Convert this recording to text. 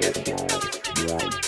Right.